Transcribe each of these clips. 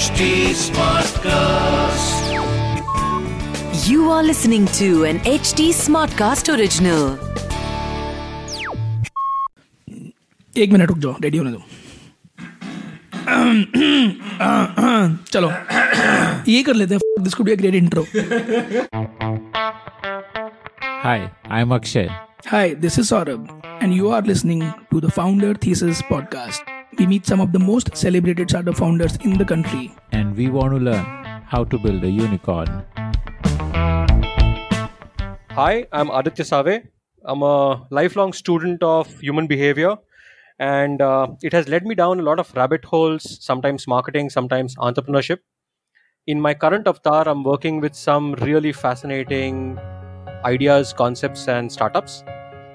HT Smartcast. You are listening to an HT Smartcast original. एक मिनट रुक जाओ रेडी होने दो चलो ये कर लेते हैं this could be a great intro hi I am Akshay Hi, this is Saurabh, and you are listening to the Founder Thesis podcast. We meet some of the most celebrated startup founders in the country. and we want to learn how to build a unicorn. Hi, I'm Aditya Save. I'm a lifelong student of human behavior, and uh, it has led me down a lot of rabbit holes, sometimes marketing, sometimes entrepreneurship. In my current avatar, I'm working with some really fascinating ideas, concepts, and startups,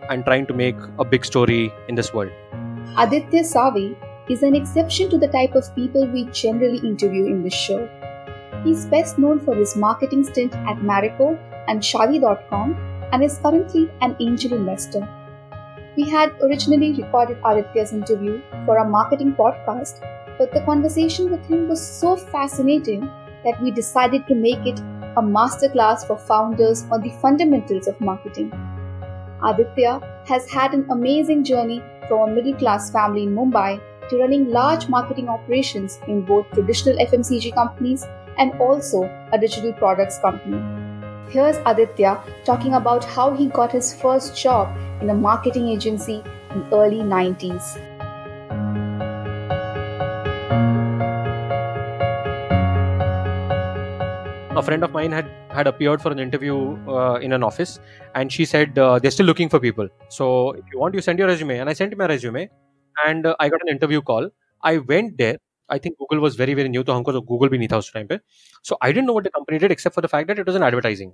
and trying to make a big story in this world. Aditya Save is an exception to the type of people we generally interview in this show. He's best known for his marketing stint at Marico and Shaadi.com and is currently an angel investor. We had originally recorded Aditya's interview for our marketing podcast, but the conversation with him was so fascinating that we decided to make it a masterclass for founders on the fundamentals of marketing. Aditya has had an amazing journey from a middle class family in Mumbai to running large marketing operations in both traditional FMCG companies and also a digital products company. Here's Aditya talking about how he got his first job in a marketing agency in early 90s. a friend of mine had had appeared for an interview uh, in an office and she said uh, they're still looking for people so if you want you send your resume and i sent him my resume and uh, i got an interview call i went there i think google was very very new to हमको तो google भी नहीं था उस time पे so i didn't know what the company did except for the fact that it was an advertising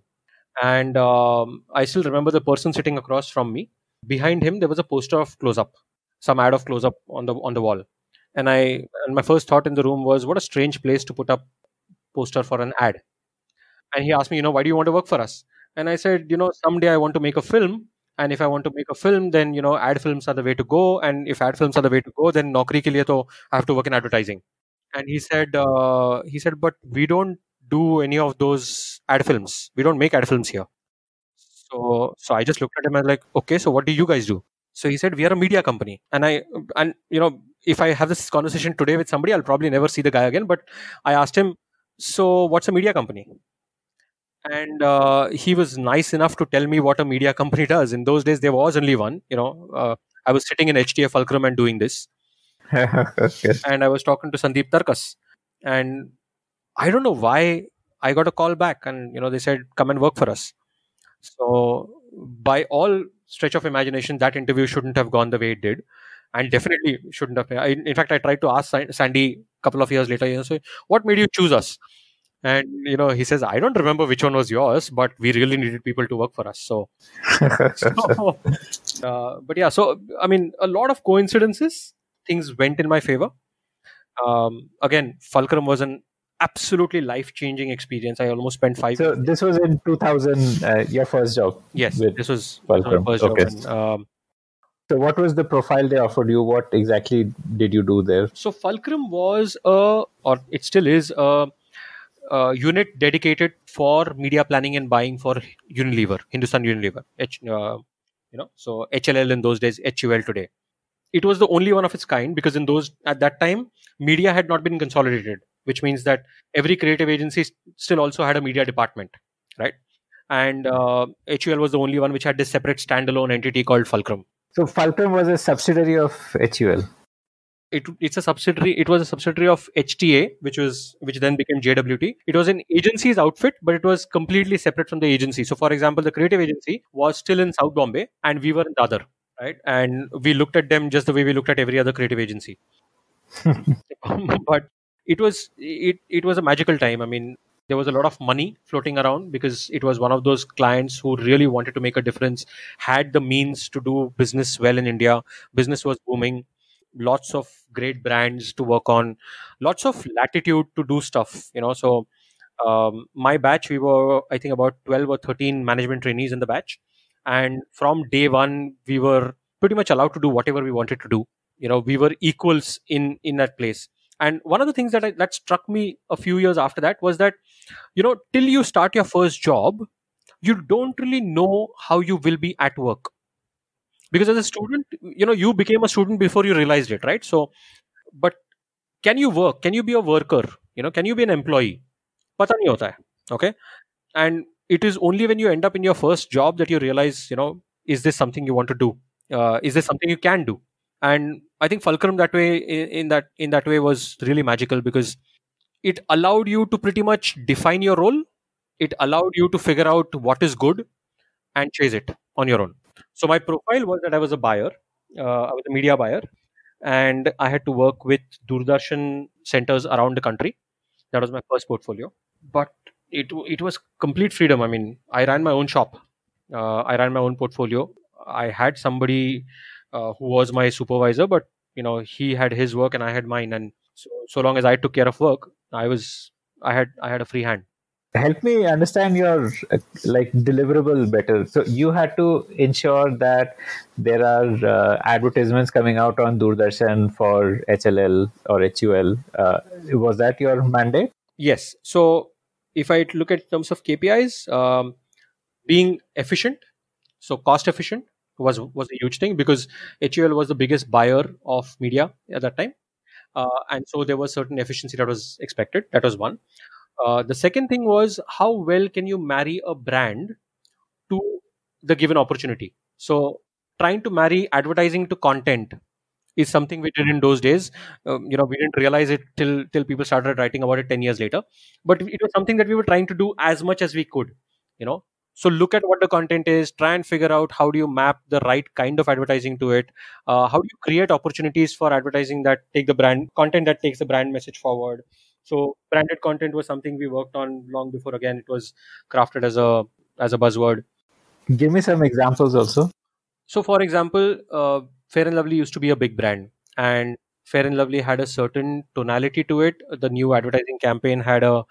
and um, i still remember the person sitting across from me behind him there was a poster of close up some ad of close up on the on the wall and i and my first thought in the room was what a strange place to put up poster for an ad and he asked me, you know, why do you want to work for us? And I said, you know, someday I want to make a film. and if I want to make a film, then, you know, ad films are the way to go. And if ad films are the way to go, then Naukri ke liye to I have to work in advertising. And he said, uh, he said, but we don't do any of those ad films. We don't make ad films here. So, so I just looked at him and like, okay, so what do you guys do? So he said, we are a media company. And I, and, you know, if I have this conversation today with somebody, I'll probably never see the guy again. But I asked him, so what's a media company? And uh, he was nice enough to tell me what a media company does. In those days, there was only one. You know, uh, I was sitting in HTA Fulcrum and doing this, okay. and I was talking to Sandeep Tarkas, and I don't know why I got a call back, and you know, they said come and work for us. So, by all stretch of imagination, that interview shouldn't have gone the way it did, and definitely shouldn't have. I, in fact, I tried to ask Sandy a couple of years later. You know, so what made you choose us? And you know he says i don't remember which one was yours but we really needed people to work for us so, so uh, but yeah so i mean a lot of coincidences things went in my favor um, again fulcrum was an absolutely life changing experience i almost spent five so this was in 2000, uh, your first job. yes this was Fulcrum. first job Okay. and, um, So what was the profile they offered you? What exactly did you do there? so fulcrum was a or it still is a, a unit dedicated for media planning and buying for unilever hindustan unilever H, uh, you know so hll in those days hul today. It was the only one of its kind because in those at that time media had not been consolidated which means that every creative agency still also had a media department right? And uh, hul was the only one which had this separate standalone entity called fulcrum. So Fulcrum was a subsidiary of HUL. It, it's a subsidiary it was a subsidiary of hta which was which then became jwt it was an agency's outfit but it was completely separate from the agency. So for example the creative agency was still in south bombay and we were in dadar right? And we looked at them just the way we looked at every other creative agency. But it was it, it was a magical time. I mean there was a lot of money floating around because it was one of those clients who really wanted to make a difference had the means to do business well in india. Business was booming lots of great brands to work on lots of latitude to do stuff you know. So um, my batch we were i think about 12 or 13 management trainees in the batch. And from day one we were pretty much allowed to do whatever we wanted to do. You know we were equals in in that place. And one of the things that I, that struck me a few years after that was that, you know, till you start your first job, you don't really know how you will be at work because as a student you know you became a student before you realized it right? So but can you work? Can you be a worker? You know can you be an employee? Pata nahi hota hai okay? And it is only when you end up in your first job that you realize you know is this something you want to do? Uh, is this something you can do? And i think fulcrum that way in, in that in that way was really magical because it allowed you to pretty much define your role. It allowed you to figure out what is good and chase it on your own. So my profile was that I was a buyer, uh, I was a media buyer, and I had to work with Doordarshan centers around the country. That was my first portfolio, but it it was complete freedom. I mean, I ran my own shop, uh, I ran my own portfolio. I had somebody uh, who was my supervisor, but you know he had his work and I had mine, and so, so long as I took care of work, I was I had I had a free hand help me understand your like deliverable better. So you had to ensure that there are uh, advertisements coming out on doordarshan for hll or hul uh, was that your mandate? Yes. So if i look at terms of kpis um, being efficient so cost efficient was was a huge thing because hul was the biggest buyer of media at that time. Uh, and so there was certain efficiency that was expected. That was one uh, the second thing was how well can you marry a brand to the given opportunity. So trying to marry advertising to content is something we did in those days. Um, you know, we didn't realize it till till people started writing about it ten years later. But it was something that we were trying to do as much as we could. You know, so look at what the content is. Try and figure out how do you map the right kind of advertising to it. Uh, how do you create opportunities for advertising that take the brand content that takes the brand message forward so branded content was something we worked on long before. Again, it was crafted as a as a buzzword. Give me some examples also. So, for example, uh, Fair and Lovely used to be a big brand, and Fair and Lovely had a certain tonality to it. The new advertising campaign had a,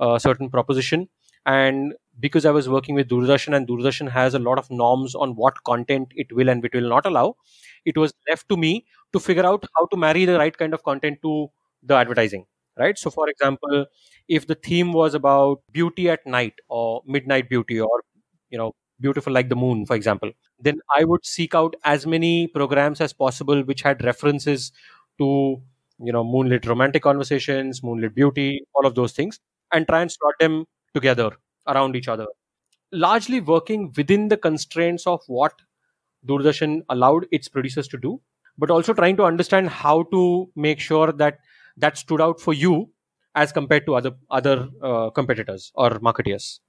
a certain proposition, and because I was working with Doordarshan, and Doordarshan has a lot of norms on what content it will and it will not allow, it was left to me to figure out how to marry the right kind of content to the advertising right? So for example if the theme was about beauty at night or midnight beauty or you know beautiful like the moon for example then i would seek out as many programs as possible which had references to you know moonlit romantic conversations moonlit beauty all of those things and try and slot them together around each other. Largely working within the constraints of what doordarshan allowed its producers to do but also trying to understand how to make sure that that stood out for you as compared to other other uh, competitors or marketeers?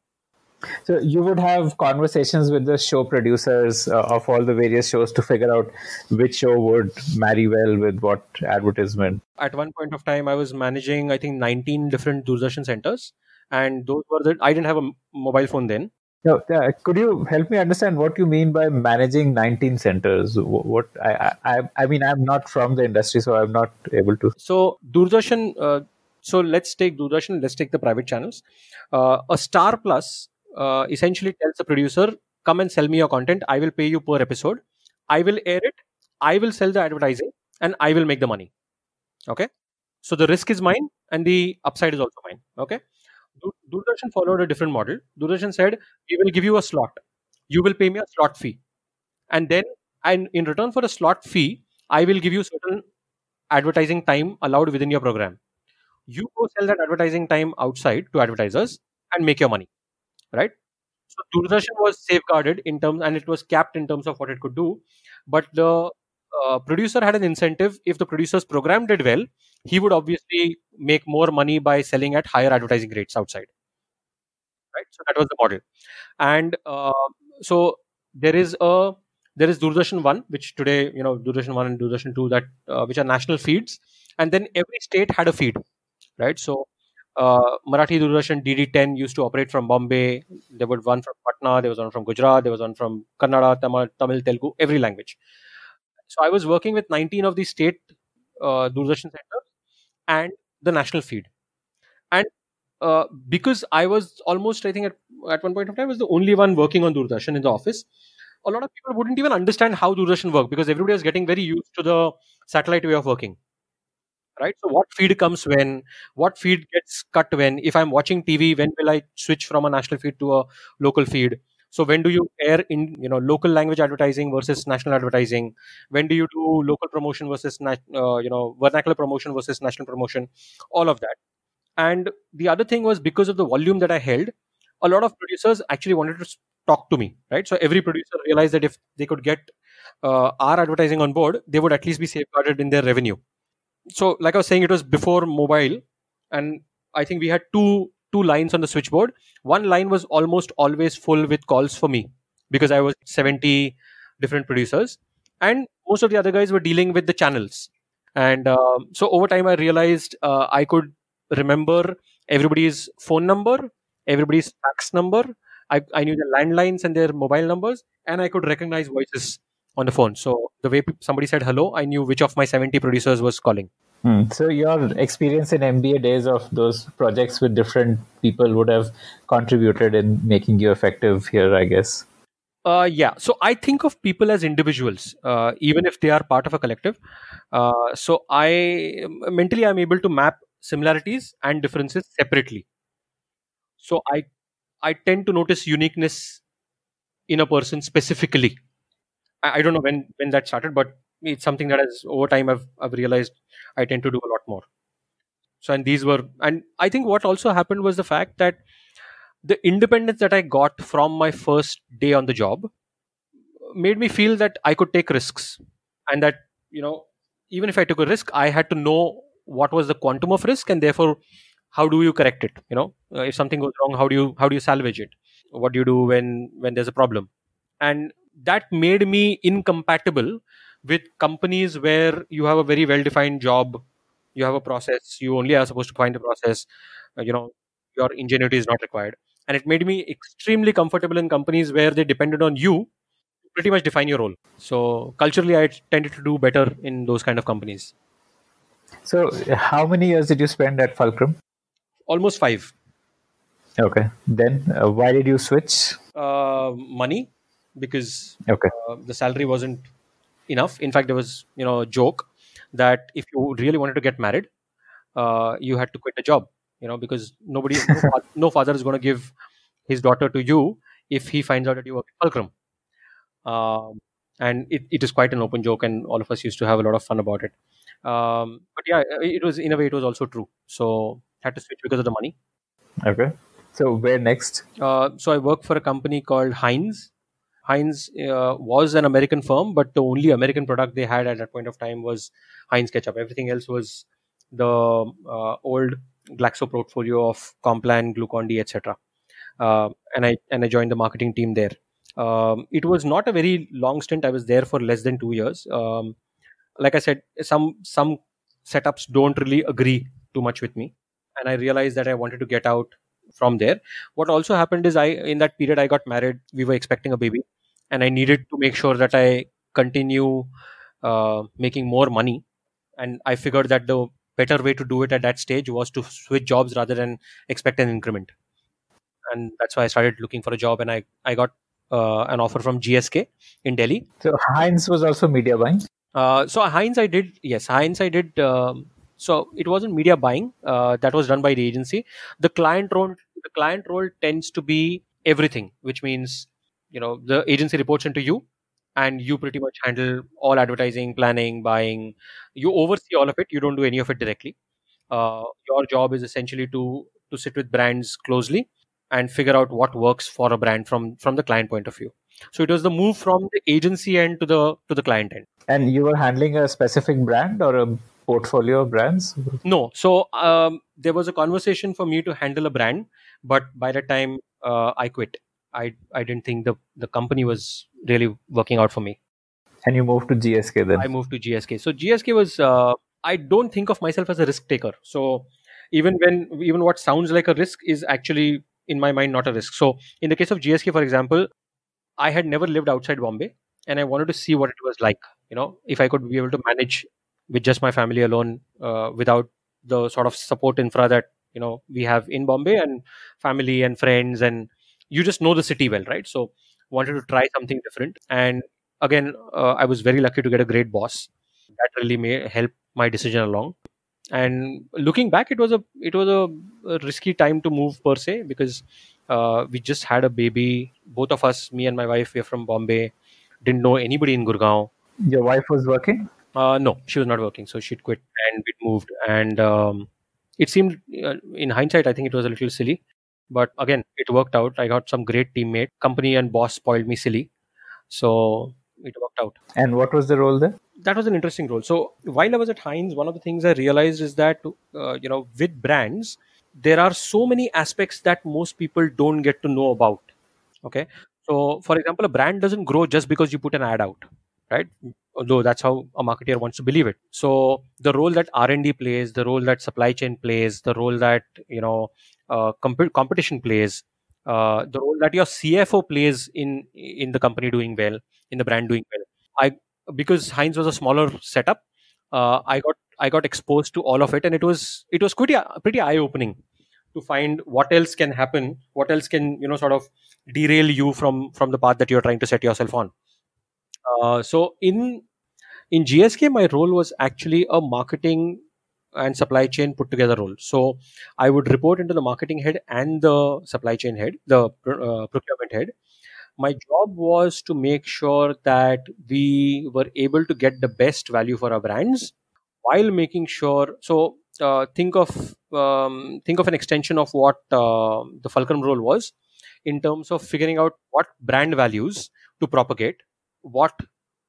So you would have conversations with the show producers uh, of all the various shows to figure out which show would marry well with what advertisement. At one point of time i was managing i think 19 different doordarshan centers and those were the i didn't have a mobile phone then no, uh, could you help me understand what you mean by managing 19 centers? What I, I, I mean, I'm not from the industry, so I'm not able to. So Doordarshan. Uh, so let's take Doordarshan. Let's take the private channels. Uh, a Star Plus uh, essentially tells the producer, "Come and sell me your content. I will pay you per episode. I will air it. I will sell the advertising, and I will make the money." Okay. So the risk is mine, and the upside is also mine. Okay. Doordarshan followed a different model. Doordarshan said, "We will give you a slot. You will pay me a slot fee, and then, and in return for a slot fee, I will give you certain advertising time allowed within your program. You go sell that advertising time outside to advertisers and make your money, right?" So Doordarshan was safeguarded in terms, and it was capped in terms of what it could do, but the uh, producer had an incentive. If the producer's program did well he would obviously make more money by selling at higher advertising rates outside. Right? So that was the model. And uh, so there is a there is doordarshan 1 which today you know doordarshan 1 and doordarshan 2 that uh, which are national feeds. And then every state had a feed. Right? So uh, Marathi Doordarshan DD10 used to operate from Bombay. There was one from Patna, there was one from Gujarat, there was one from Kannada, Tamil, Tamil Telugu, every language. So I was working with 19 of the state uh, Doordarshan centers and the national feed. And uh, because I was almost, I think, at, at one point of time, I was the only one working on Doordarshan in the office. A lot of people wouldn't even understand how Doordarshan worked because everybody was getting very used to the satellite way of working. right so what feed comes when what feed gets cut when if i'm watching tv when will i switch from a national feed to a local feed so when do you air in you know local language advertising versus national advertising? When do you do local promotion versus nat- uh, you know vernacular promotion versus national promotion? All of that. And the other thing was because of the volume that i held a lot of producers actually wanted to talk to me right? So every producer realized that if they could get uh, our advertising on board they would at least be safeguarded in their revenue. So like i was saying it was before mobile and i think we had two two lines on the switchboard. One line was almost always full with calls for me because i was 70 different producers. And most of the other guys were dealing with the channels. And um, so over time i realized uh, i could remember everybody's phone number everybody's fax number. I, I knew the landlines and their mobile numbers and i could recognize voices on the phone. So the way somebody said hello i knew which of my 70 producers was calling Hmm. So your experience in MBA days of those projects with different people would have contributed in making you effective here, I guess. Uh, yeah. So I think of people as individuals, uh, even if they are part of a collective. Uh, so I mentally I'm able to map similarities and differences separately. So I I tend to notice uniqueness in a person specifically. I, I don't know when when that started, but it's something that has over time I've I've realized I tend to do a lot more. So and these were and I think what also happened was the fact that the independence that I got from my first day on the job made me feel that I could take risks and that you know even if I took a risk, I had to know what was the quantum of risk and therefore how do you correct it? You know uh, if something goes wrong how do you how do you salvage it? What do you do when when there's a problem? And that made me incompatible with companies where you have a very well defined job you have a process you only are supposed to find the process uh, you know your ingenuity is not required and it made me extremely comfortable in companies where they depended on you to pretty much define your role so culturally i tended to do better in those kind of companies So, how many years did you spend at Fulcrum? almost 5 Okay. Then, uh, why did you switch? uh, money because Okay. uh, the salary wasn't enough. In fact, there was you know a joke that if you really wanted to get married, uh, you had to quit a job. You know because nobody, no, fa- no father is going to give his daughter to you if he finds out that you work at Fulcrum. Um, and it, it is quite an open joke, and all of us used to have a lot of fun about it. Um, but yeah, it was in a way it was also true. So had to switch because of the money. Okay. So, where next? Uh, so I work for a company called Heinz. Heinz uh, was an American firm, but the only American product they had at that point of time was Heinz ketchup. Everything else was the uh, old Glaxo portfolio of Complan, Glucon-D, etc. Uh, and I and I joined the marketing team there. Um, it was not a very long stint. I was there for less than two years. Um, like I said, some some setups don't really agree too much with me, and I realized that I wanted to get out from there what also happened is i in that period i got married we were expecting a baby and i needed to make sure that i continue uh, making more money and i figured that the better way to do it at that stage was to switch jobs rather than expect an increment and that's why i started looking for a job and i i got uh, an offer from gsk in delhi So, Heinz was also media buying. uh, so Heinz, I did yes, Heinz, I did. Um, so it wasn't media buying. Uh, that was done by the agency. The client role, the client role tends to be everything, which means you know the agency reports into you, and you pretty much handle all advertising, planning, buying. You oversee all of it. You don't do any of it directly. Uh, your job is essentially to to sit with brands closely and figure out what works for a brand from from the client point of view. So it was the move from the agency end to the to the client end. And you were handling a specific brand or a portfolio of brands? No. So um, there was a conversation for me to handle a brand, but by the time uh, I quit, I I didn't think the the company was really working out for me. And you moved to GSK then? I moved to GSK. So GSK was uh, I don't think of myself as a risk taker. So even when even what sounds like a risk is actually in my mind not a risk. So in the case of GSK, for example, I had never lived outside Bombay, and I wanted to see what it was like. You know, if I could be able to manage with just my family alone, uh, without the sort of support infra that you know we have in Bombay and family and friends, and you just know the city well, right? So wanted to try something different, and again, uh, I was very lucky to get a great boss that really may help my decision along. and looking back, it was a it was a, risky time to move per se because uh, we just had a baby. Both of us, me and my wife, we're from Bombay. Didn't know anybody in Gurgaon. Your wife was working. Uh, no, she was not working, so she'd quit and we moved. And um, it seemed, uh, in hindsight, I think it was a little silly, but again, it worked out. I got some great teammate. Company and boss spoiled me silly, so it worked out. And what was the role there? That was an interesting role. So while I was at Heinz, one of the things I realized is that uh, you know with brands, there are so many aspects that most people don't get to know about. Okay, so for example, a brand doesn't grow just because you put an ad out, right? Although that's how a marketer wants to believe it. So the role that R and D plays, the role that supply chain plays, the role that you know uh, comp- competition plays, uh, the role that your CFO plays in in the company doing well, in the brand doing well. I because Heinz was a smaller setup, uh, I got I got exposed to all of it, and it was it was pretty pretty eye opening to find what else can happen, what else can you know sort of derail you from from the path that you're trying to set yourself on. Uh, so in in GSK, my role was actually a marketing and supply chain put together role. So I would report into the marketing head and the supply chain head, the uh, procurement head. My job was to make sure that we were able to get the best value for our brands while making sure. So uh, think of um, think of an extension of what uh, the Fulcrum role was in terms of figuring out what brand values to propagate, what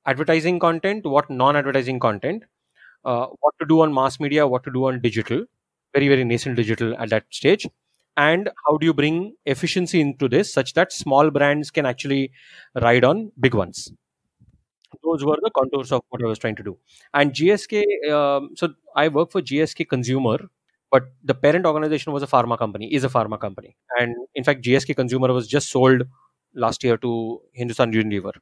advertising content, what non-advertising content, uh, what to do on mass media, what to do on digital, very very nascent digital at that stage, and how do you bring efficiency into this such that small brands can actually ride on big ones. Those were the contours of what I was trying to do. And GSK, um, so I work for GSK Consumer, but the parent organization was a pharma company, is a pharma company, and in fact, GSK Consumer was just sold last year to Hindustan Unilever.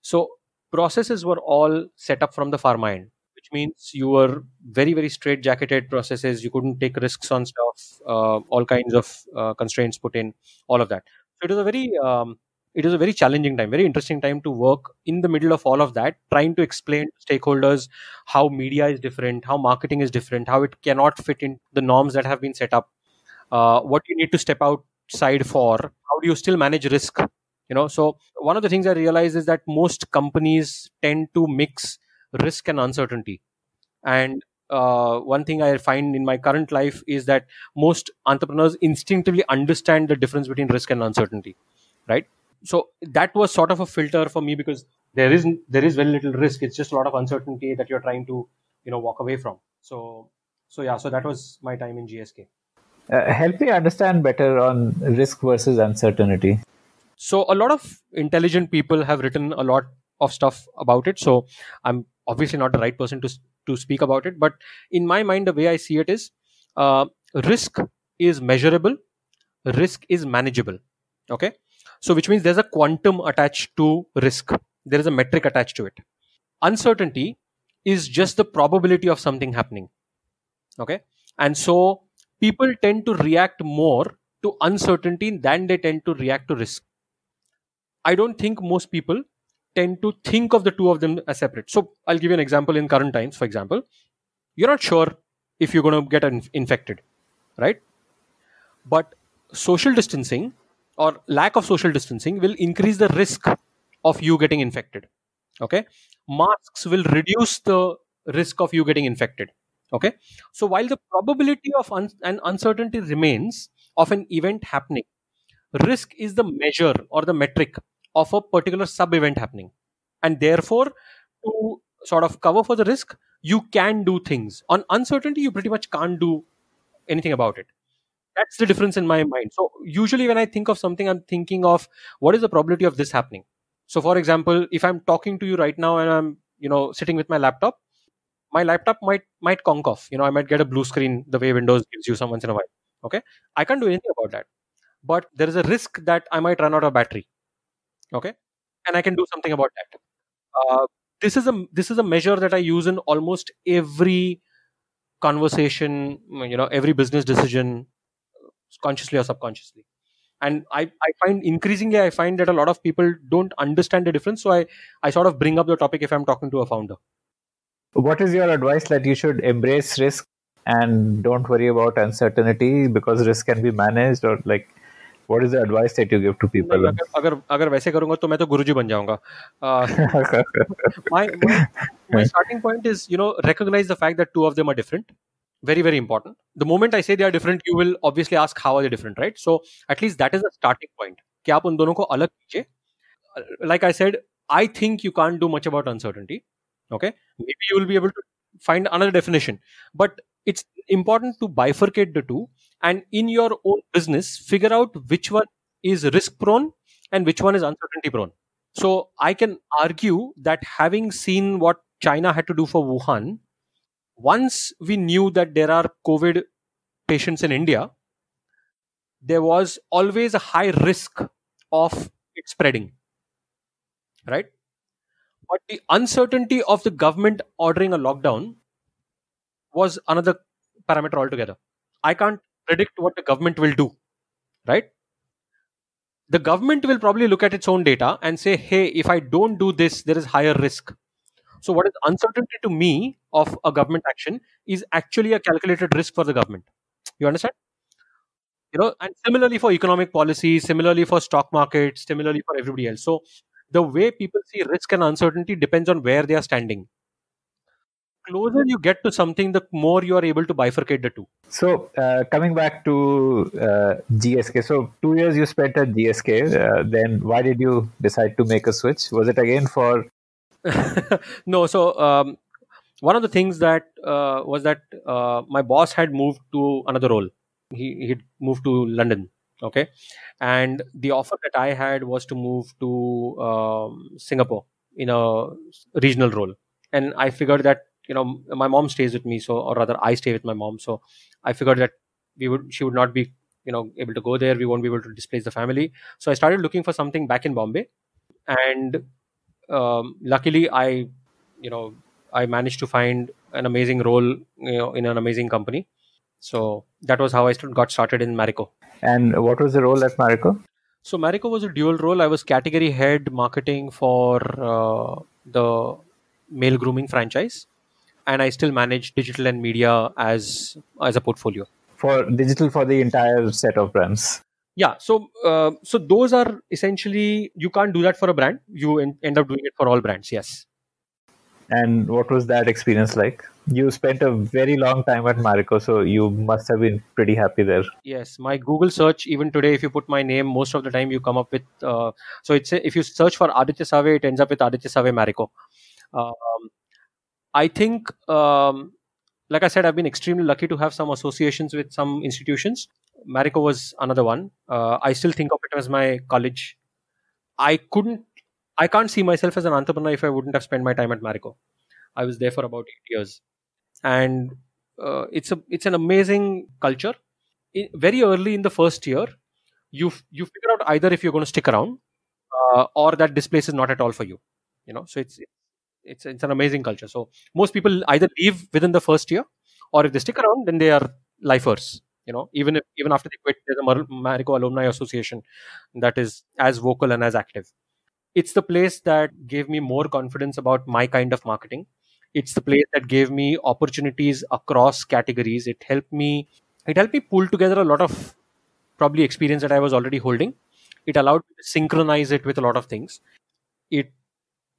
So processes were all set up from the pharma end which means you were very very straight jacketed processes. You couldn't take risks on stuff uh, all kinds of uh, constraints put in all of that. So it was a very um, it was a very challenging time very interesting time to work in the middle of all of that trying to explain to stakeholders how media is different how marketing is different how it cannot fit in the norms that have been set up. Uh, what you need to step outside for how do you still manage risk you know. So one of the things i realize is that most companies tend to mix risk and uncertainty. And uh, one thing i find in my current life is that most entrepreneurs instinctively understand the difference between risk and uncertainty right? So that was sort of a filter for me because there is there is very little risk. It's just a lot of uncertainty that you're trying to you know walk away from. So so yeah so that was my time in gsk Uh, help me understand better on risk versus uncertainty. So a lot of intelligent people have written a lot of stuff about it. So i'm obviously not the right person to to speak about it but in my mind the way i see it is uh, risk is measurable risk is manageable okay? So which means there's a quantum attached to risk. There is a metric attached to it. Uncertainty is just the probability of something happening okay? And so people tend to react more to uncertainty than they tend to react to risk i don't think most people tend to think of the two of them as separate. So I'll give you an example in current times. For example, you're not sure if you're going to get in- infected, right? But social distancing or lack of social distancing will increase the risk of you getting infected. Okay, masks will reduce the risk of you getting infected. Okay, so while the probability of un- an uncertainty remains of an event happening, risk is the measure or the metric of a particular sub event happening. And therefore to sort of cover for the risk you can do things. On uncertainty you pretty much can't do anything about it. That's the difference in my mind. So usually when i think of something i'm thinking of what is the probability of this happening. So for example if i'm talking to you right now and i'm you know sitting with my laptop my laptop might might conk off. You know i might get a blue screen the way windows gives you some once in a while. Okay? I can't do anything about that. But there is a risk that i might run out of battery okay? And i can do something about that. Uh, this is a this is a measure that i use in almost every conversation you know every business decision consciously or subconsciously. And I, I find increasingly i find that a lot of people don't understand the difference. So i i sort of bring up the topic if i'm talking to a founder. What is your advice that you should embrace risk and don't worry about uncertainty because risk can be managed or like what is the advice that you give to people नहीं, अगर अगर अगर वैसे करूंगा तो मैं तो गुरुजी बन जाऊंगा uh, my, my my starting point is you know recognize the fact that two of them are different very very important the moment i say they are different you will obviously ask how are they different right so at least that is the starting point कि आप उन दोनों को अलग कीजिए like i said i think you can't do much about uncertainty okay maybe you will be able to find another definition but it's important to bifurcate the two and in your own business figure out which one is risk prone and which one is uncertainty prone so i can argue that having seen what china had to do for wuhan once we knew that there are covid patients in india there was always a high risk of it spreading right? But the uncertainty of the government ordering a lockdown was another parameter altogether. I can't predict what the government will do right? The government will probably look at its own data and say hey if i don't do this there is higher risk. So what is uncertainty to me of a government action is actually a calculated risk for the government. You understand? You know and similarly for economic policy similarly for stock markets similarly for everybody else. So the way people see risk and uncertainty depends on where they are standing closer you get to something the more you are able to bifurcate the two So uh, coming back to uh, GSK, so two years you spent at GSK. Uh, then why did you decide to make a switch? Was it again for no so um, one of the things that uh, was that uh, my boss had moved to another role he he'd moved to london okay and the offer that i had was to move to um, singapore in a regional role and i figured that you know my mom stays with me so or rather i stay with my mom. So i figured that we would she would not be you know able to go there. We won't be able to displace the family. So i started looking for something back in bombay. And um, luckily i you know i managed to find an amazing role you know in an amazing company. So that was how i st- got started in marico. And what was the role at Marico? so marico was a dual role. I was category head marketing for uh, the male grooming franchise and i still manage digital and media as as a portfolio For digital for the entire set of brands. yeah so uh, so those are essentially you can't do that for a brand you en- end up doing it for all brands yes And what was that experience like? You spent a very long time at Marico, so you must have been pretty happy there. Yes, my Google search even today, if you put my name, most of the time you come up with. Uh, so it's a, if you search for Aditya Save, it ends up with Aditya Save Marico. Um, I think, um, like I said, I've been extremely lucky to have some associations with some institutions. Marico was another one. Uh, I still think of it as my college. I couldn't, I can't see myself as an entrepreneur if I wouldn't have spent my time at Marico. I was there for about eight years, and uh, it's a it's an amazing culture i- very early in the first year, you you figure out either if you're going to stick around uh, or that this place is not at all for you. You know, so it's it's it's it's an amazing culture. So most people either leave within the first year, or if they stick around, then they are lifers. You know, even if even after they quit, there's a Mar- Marico Alumni Association that is as vocal and as active. It's the place that gave me more confidence about my kind of marketing. It's the place that gave me opportunities across categories. It helped me it helped me pull together a lot of probably experience that I was already holding. It allowed me to synchronize it with a lot of things. It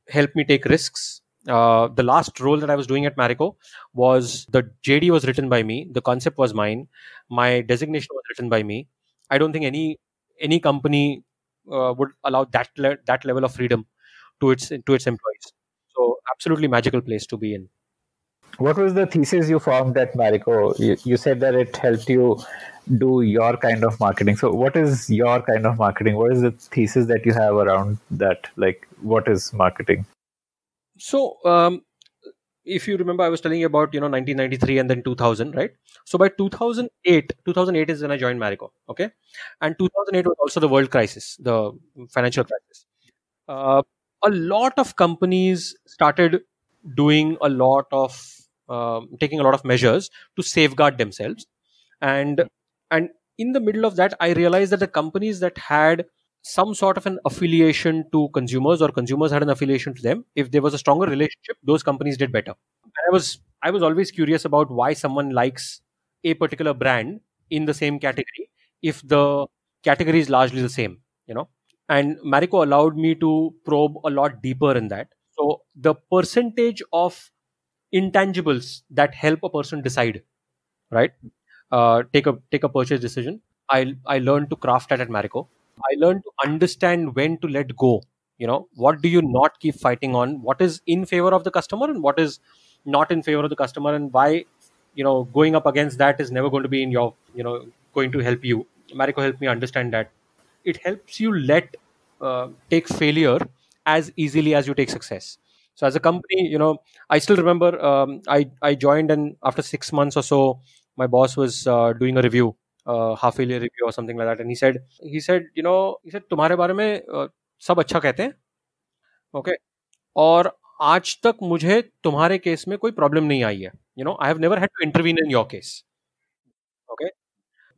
helped me take risks. Uh, the last role that I was doing at Marico was the JD was written by me. The concept was mine. My designation was written by me. I don't think any any company uh, would allow that le- that level of freedom to its to its employees. So absolutely magical place to be in. What was the thesis you formed at Marico? You, you said that it helped you do your kind of marketing. So, what is your kind of marketing? What is the thesis that you have around that? Like, what is marketing? So, um, if you remember, I was telling you about you know 1993 and then 2000, right? So by 2008, 2008 is when I joined Marico, okay, and 2008 was also the world crisis, the financial crisis. Uh, a lot of companies started doing a lot of Um, taking a lot of measures to safeguard themselves, and and in the middle of that, I realized that the companies that had some sort of an affiliation to consumers or consumers had an affiliation to them if there was a stronger relationship those companies did better and i was I was always curious about why someone likes a particular brand in the same category if the category is largely the same, you know. And Marico allowed me to probe a lot deeper in that. So the percentage of intangibles that help a person decide, right? Uh, take a take a purchase decision. I I learned to craft that at Marico. I learned to understand when to let go. You know, what do you not keep fighting on? What is in favor of the customer and what is not in favor of the customer, and why you know going up against that is never going to be in your you know going to help you. Marico helped me understand that. It helps you let uh, take failure as easily as you take success. So as a company, you know, I still remember um, I I joined and after six months or so, my boss was uh, doing a review, uh, half yearly review or something like that, and he said he said you know he said तुम्हारे बारे में uh, सब अच्छा कहते हैं, okay, और आज तक मुझे तुम्हारे केस में कोई प्रॉब्लम नहीं आई है you know I have never had to intervene in your case okay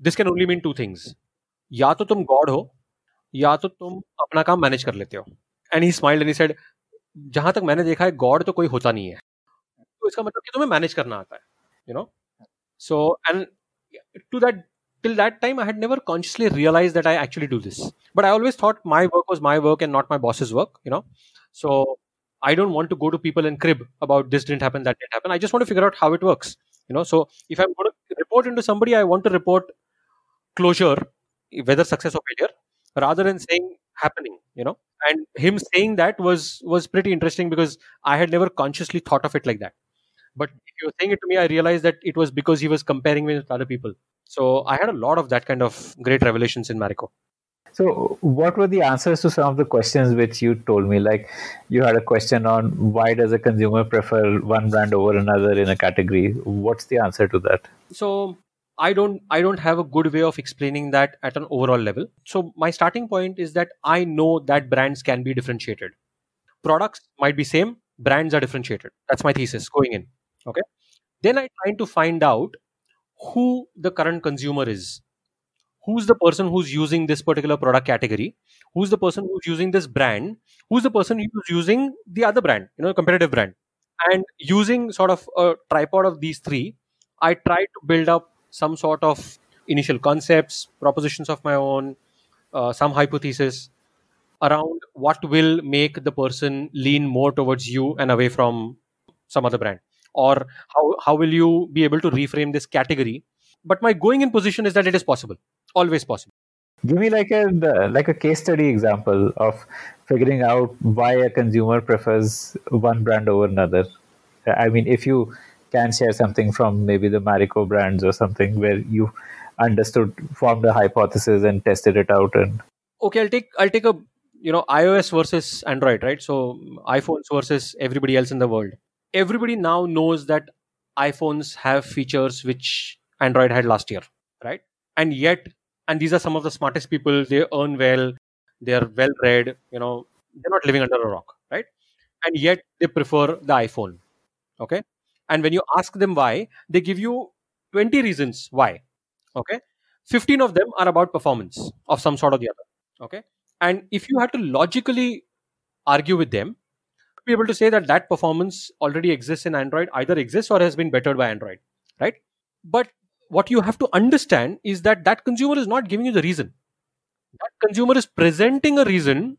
this can only mean two things या तो तुम गॉड हो या तो तुम अपना काम मैनेज कर लेते हो and he smiled and he said जहां तक मैंने देखा है गॉड तो कोई होता नहीं है तो इसका मतलब कि तुम्हें मैनेज करना आता है you know so and to that till that time i had never consciously realized that i actually do this but i always thought my work was my work and not my boss's work you know so i don't want to go to people and crib about this didn't happen that didn't happen i just want to figure out how it works you know so if i'm going to report into somebody i want to report closure whether success or failure rather than saying happening you know And him saying that was was pretty interesting because i had never consciously thought of it like that but if you were saying it to me i realized that it was because he was comparing me with other people so i had a lot of that kind of great revelations in marico So, what were the answers to some of the questions which you told me? Like, you had a question on why does a consumer prefer one brand over another in a category? What's the answer to that? so i don't i don't have a good way of explaining that at an overall level. So my starting point is that i know that brands can be differentiated. Products might be same brands are differentiated. That's my thesis going in okay? Then i try to find out who the current consumer is. Who's the person who's using this particular product category? Who's the person who's using this brand? Who's the person who's using the other brand you know competitive brand? And using sort of a tripod of these three i try to build up some sort of initial concepts propositions of my own uh, some hypothesis around what will make the person lean more towards you and away from some other brand. Or how, how will you be able to reframe this category? But my going in position is that it is possible. Always possible. Give me like a like a case study example of figuring out why a consumer prefers one brand over another. I mean, if you can share something from maybe the Marico brands or something where you understood, formed a hypothesis and tested it out, and okay i'll take i'll take a you know ios versus android right? So iphones versus everybody else in the world. Everybody now knows that iphones have features which android had last year right? And yet and these are some of the smartest people. They earn well. They're well read you know they're not living under a rock right? And yet they prefer the iphone okay and when you ask them why they give you 20 reasons why okay? 15 of them are about performance of some sort or the other okay? And if you had to logically argue with them be able to say that that performance already exists in android either exists or has been bettered by android right? But what you have to understand is that that consumer is not giving you the reason. That consumer is presenting a reason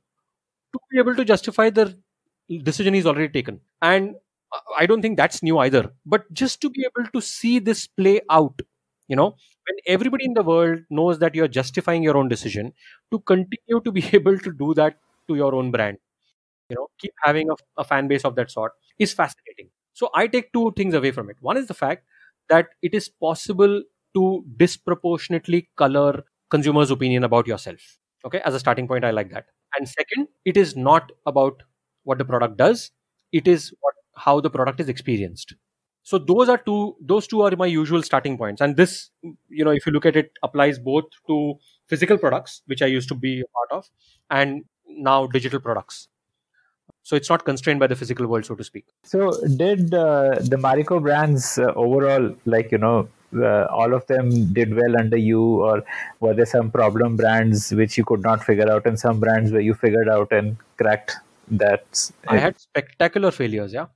to be able to justify the decision he's already taken. And i don't think that's new either. But just to be able to see this play out you know when everybody in the world knows that you're justifying your own decision to continue to be able to do that to your own brand you know keep having a, a fan base of that sort is fascinating. So i take two things away from it. One is the fact that it is possible to disproportionately color consumers opinion about yourself. Okay? As a starting point i like that. And second it is not about what the product does. It is what how the product is experienced so those are two those two are my usual starting points and this you know if you look at it applies both to physical products which i used to be a part of and now digital products so it's not constrained by the physical world so to speak So, did uh, the Marico brands uh, overall, like you know, uh, all of them did well under you, or were there some problem brands which you could not figure out, and some brands where you figured out and cracked that? I had spectacular failures, yeah.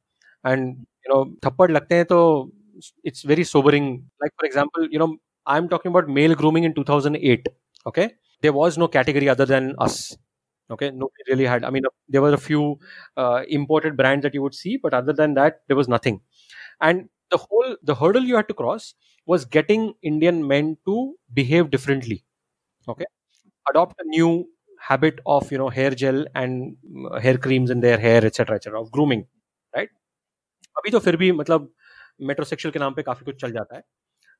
And you know thappad lagte to it's very sobering. Like for example you know i'm talking about male grooming in 2008 okay? There was no category other than us okay? Nobody really had i mean there were a few uh, imported brands that you would see but other than that there was nothing. And the whole the hurdle you had to cross was getting indian men to behave differently okay? Adopt a new habit of you know hair gel and uh, hair creams in their hair etc of grooming अभी तो फिर भी मतलब metrosexual के नाम पे काफ़ी कुछ चल जाता है।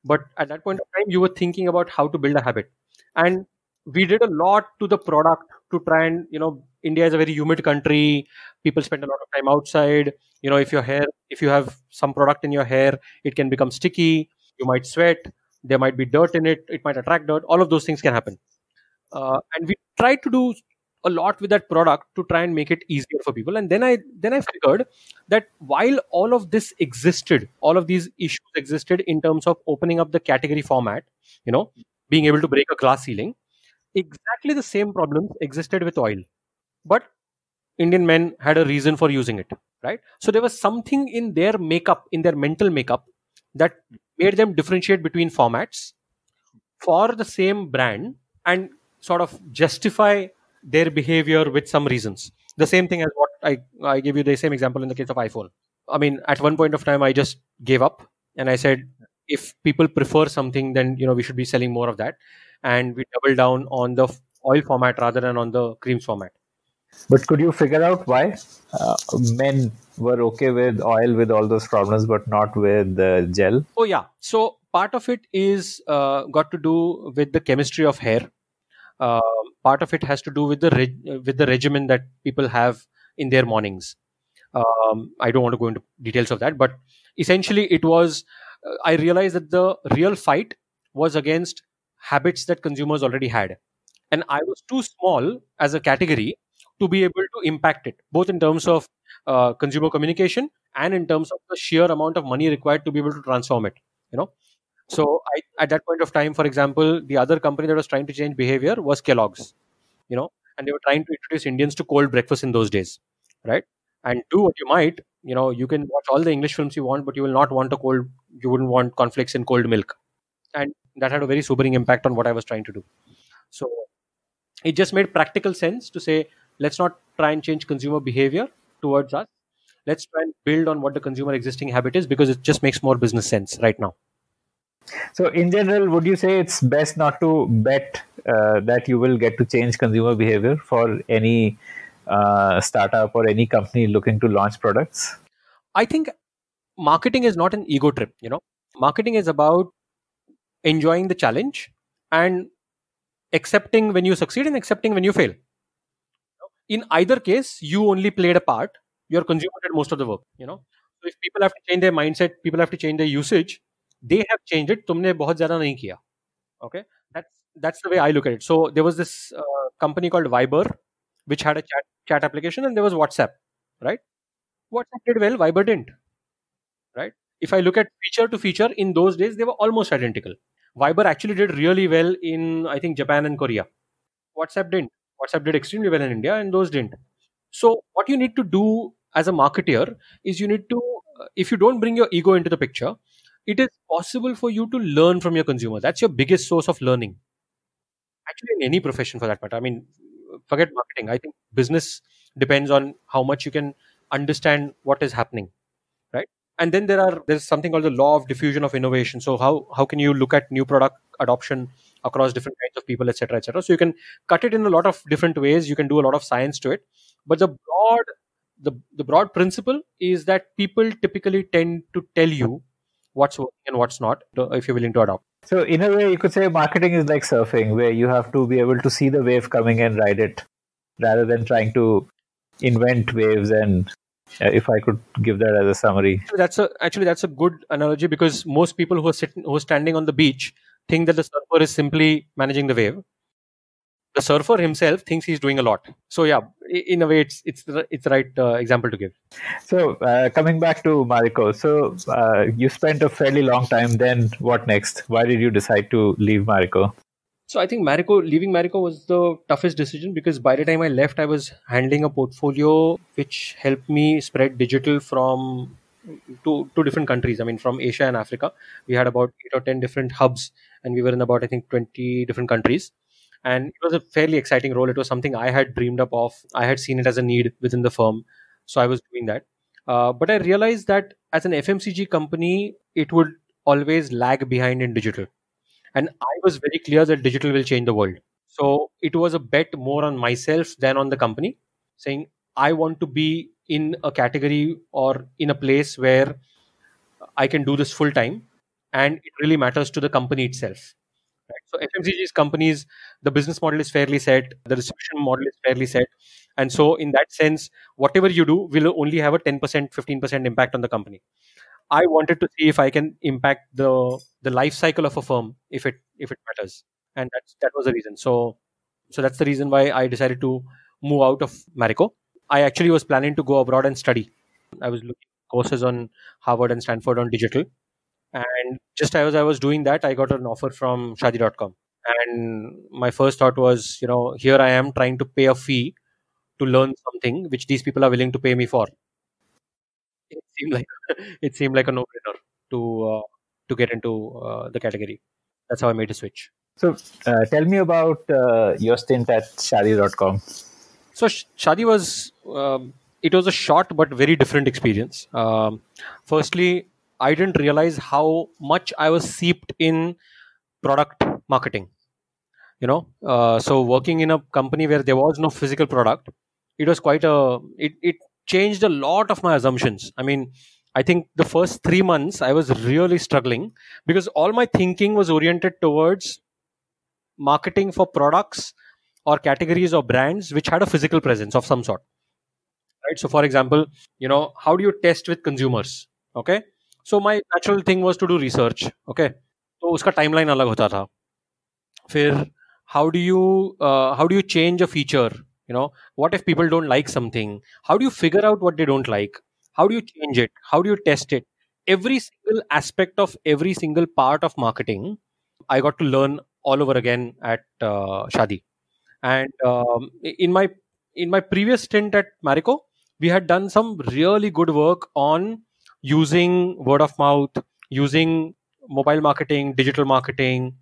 But at that point of time you were thinking about how to build a habit and we did a lot to the product to try and you know India is a very humid country people spend a lot of time outside you know if your hair if you have some product in your hair it can become sticky you might sweat there might be dirt in it it might attract dirt all of those happen and we try to do a lot with that product to try and make it easier for people. And then i then i figured that while all of this existed all of these issues existed in terms of opening up the category format you know being able to break a glass ceiling exactly the same problems existed with oil. But indian men had a reason for using it right? So there was something in their makeup in their mental makeup that made them differentiate between formats for the same brand and sort of justify their behavior with some reasons the same thing as what i i gave you the same example in the case of iphone i mean at one point of time i just gave up and i said if people prefer something then you know we should be selling more of that and we double down on the oil format rather than on the creams format But could you figure out why uh, men were okay with oil with all those problems, but not with uh, gel? Oh yeah. So part of it is uh, got to do with the chemistry of hair. Uh, part of it has to do with the reg- with the regimen that people have in their mornings. Um, I don't want to go into details of that, but essentially it was. Uh, I realized that the real fight was against habits that consumers already had, and I was too small as a category to be able to impact it, both in terms of uh, consumer communication and in terms of the sheer amount of money required to be able to transform it. You know, so I, at that point of time, for example, the other company that was trying to change behavior was Kellogg's. You know, and they were trying to introduce Indians to cold breakfast in those days, right? And do what you might, you know, you can watch all the English films you want, but you will not want a cold. You wouldn't want cornflakes in cold milk, and that had a very sobering impact on what I was trying to do. So it just made practical sense to say let's not try and change consumer behavior towards us let's try and build on what the consumer existing habit is because it just makes more business sense right now So, in general, would you say it's best not to bet uh, that you will get to change consumer behavior for any uh, startup or any company looking to launch products? i think marketing is not an ego trip you know. Marketing is about enjoying the challenge and accepting when you succeed and accepting when you fail. In either case you only played a part. Your consumer did most of the work you know. So if people have to change their mindset people have to change their usage they have changed it tumne bahut zyada nahi kiya. Okay? That's the way i look at it. So there was this uh, company called viber which had a chat application and there was whatsapp right? Whatsapp did well viber didn't right? If i look at feature to feature in those days they were almost identical. Viber actually did really well in i think japan and korea. Whatsapp didn't. Whatsapp did extremely well in india and those didn't. So what you need to do as a marketer is you need to uh, if you don't bring your ego into the picture it is possible for you to learn from your consumer. That's your biggest source of learning. Actually, in any profession for that matter. I mean, forget marketing. I think business depends on how much you can understand what is happening, right? And then there are there's something called the law of diffusion of innovation. So how how can you look at new product adoption across different kinds of people, etc., etc. So you can cut it in a lot of different ways. You can do a lot of science to it, but the broad the, the broad principle is that people typically tend to tell you what's working and what's not if you're willing to adopt. So, in a way, you could say marketing is like surfing, where you have to be able to see the wave coming and ride it rather than trying to invent waves and uh, if I could give that as a summary. That's a actually that's a good analogy because most people who are sitting who are standing on the beach think that the surfer is simply managing the wave. The surfer himself thinks he's doing a lot. So yeah, in a way, it's it's the, it's the right uh, example to give. So uh, coming back to Marico, so uh, you spent a fairly long time. Then what next? Why did you decide to leave Marico? So I think Marico leaving Marico was the toughest decision because by the time I left, I was handling a portfolio which helped me spread digital from to to different countries. I mean, from Asia and Africa, we had about eight or ten different hubs, and we were in about I think twenty different countries. And it was a fairly exciting role. It was something I had dreamed up of. I had seen it as a need within the firm, so I was doing that. Uh, but I realized that as an FMCG company, it would always lag behind in digital, and I was very clear that digital will change the world. So it was a bet more on myself than on the company, saying I want to be in a category or in a place where I can do this full time, and it really matters to the company itself. So FMCG's companies, the business model is fairly set, the distribution model is fairly set, and so in that sense, whatever you do will only have a ten percent, fifteen percent impact on the company. I wanted to see if I can impact the the life cycle of a firm if it if it matters, and that's that was the reason. So so that's the reason why I decided to move out of Marico. I actually was planning to go abroad and study. I was looking courses on Harvard and Stanford on digital, and just as I was doing that, I got an offer from Shaadi.com. And my first thought was, you know, here I am trying to pay a fee to learn something which these people are willing to pay me for. It seemed like it seemed like a no-brainer to uh, to get into uh, the category. That's how I made a switch. So, uh, tell me about uh, your stint at Shaadi.com. So Sh- Shaadi was um, it was a short but very different experience. Um, firstly, I didn't realize how much I was seeped in product marketing. You know, uh, so working in a company where there was no physical product, it was quite a it, it changed a lot of my assumptions. I mean, I think the first three months I was really struggling because all my thinking was oriented towards marketing for products or categories or brands which had a physical presence of some sort right so for example you know how do you test with consumers okay so my natural thing was to do research okay तो उसका timeline अलग होता था। फिर how do you how do you change a feature you know like if people don't like something how do you figure out what they don't like how do you change it how do you test it every single aspect of every single part of marketing i got to learn all over again at uh, shaadi. And um, in my in my previous stint at marico we had done some really good work on using word of mouth using mobile marketing digital marketing